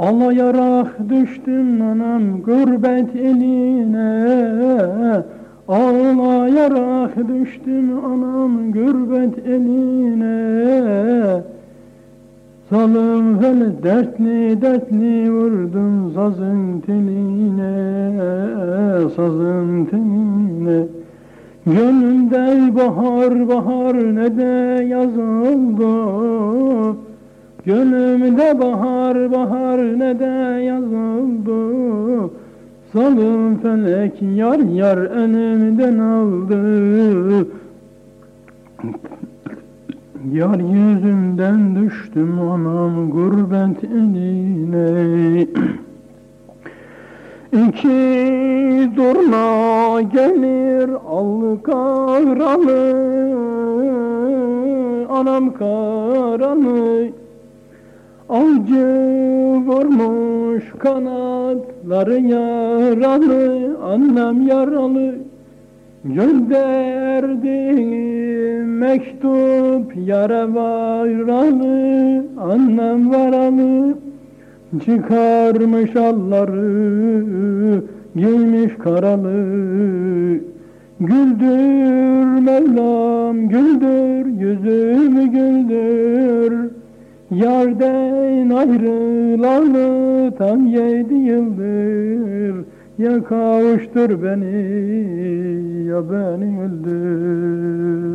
Ağlayarak düştüm anam gurbet eline. Ağlayarak düştüm anam gurbet eline. Salım hele dertli dertli vurdum sazın teline. Sazın teline. Gönlümde bahar bahar ne de yaz oldu Gönlümde bahar bahar ne de yaz oldu Salım felek yar yar önümden aldı. Yar yüzünden düştüm anam gurbet eline. İki durna gelir al karalı. Anam karanı Avcı vurmuş kanatları yaralı Annem yaralı. Gönderdi mektup yara varalı Annem varalı. Çıkarmış alları Giymiş karalı. Güldür Mevlam güldür Yüzümü Yarden ayrılalı tam yedi yıldır. Ya kavuştur beni ya beni öldür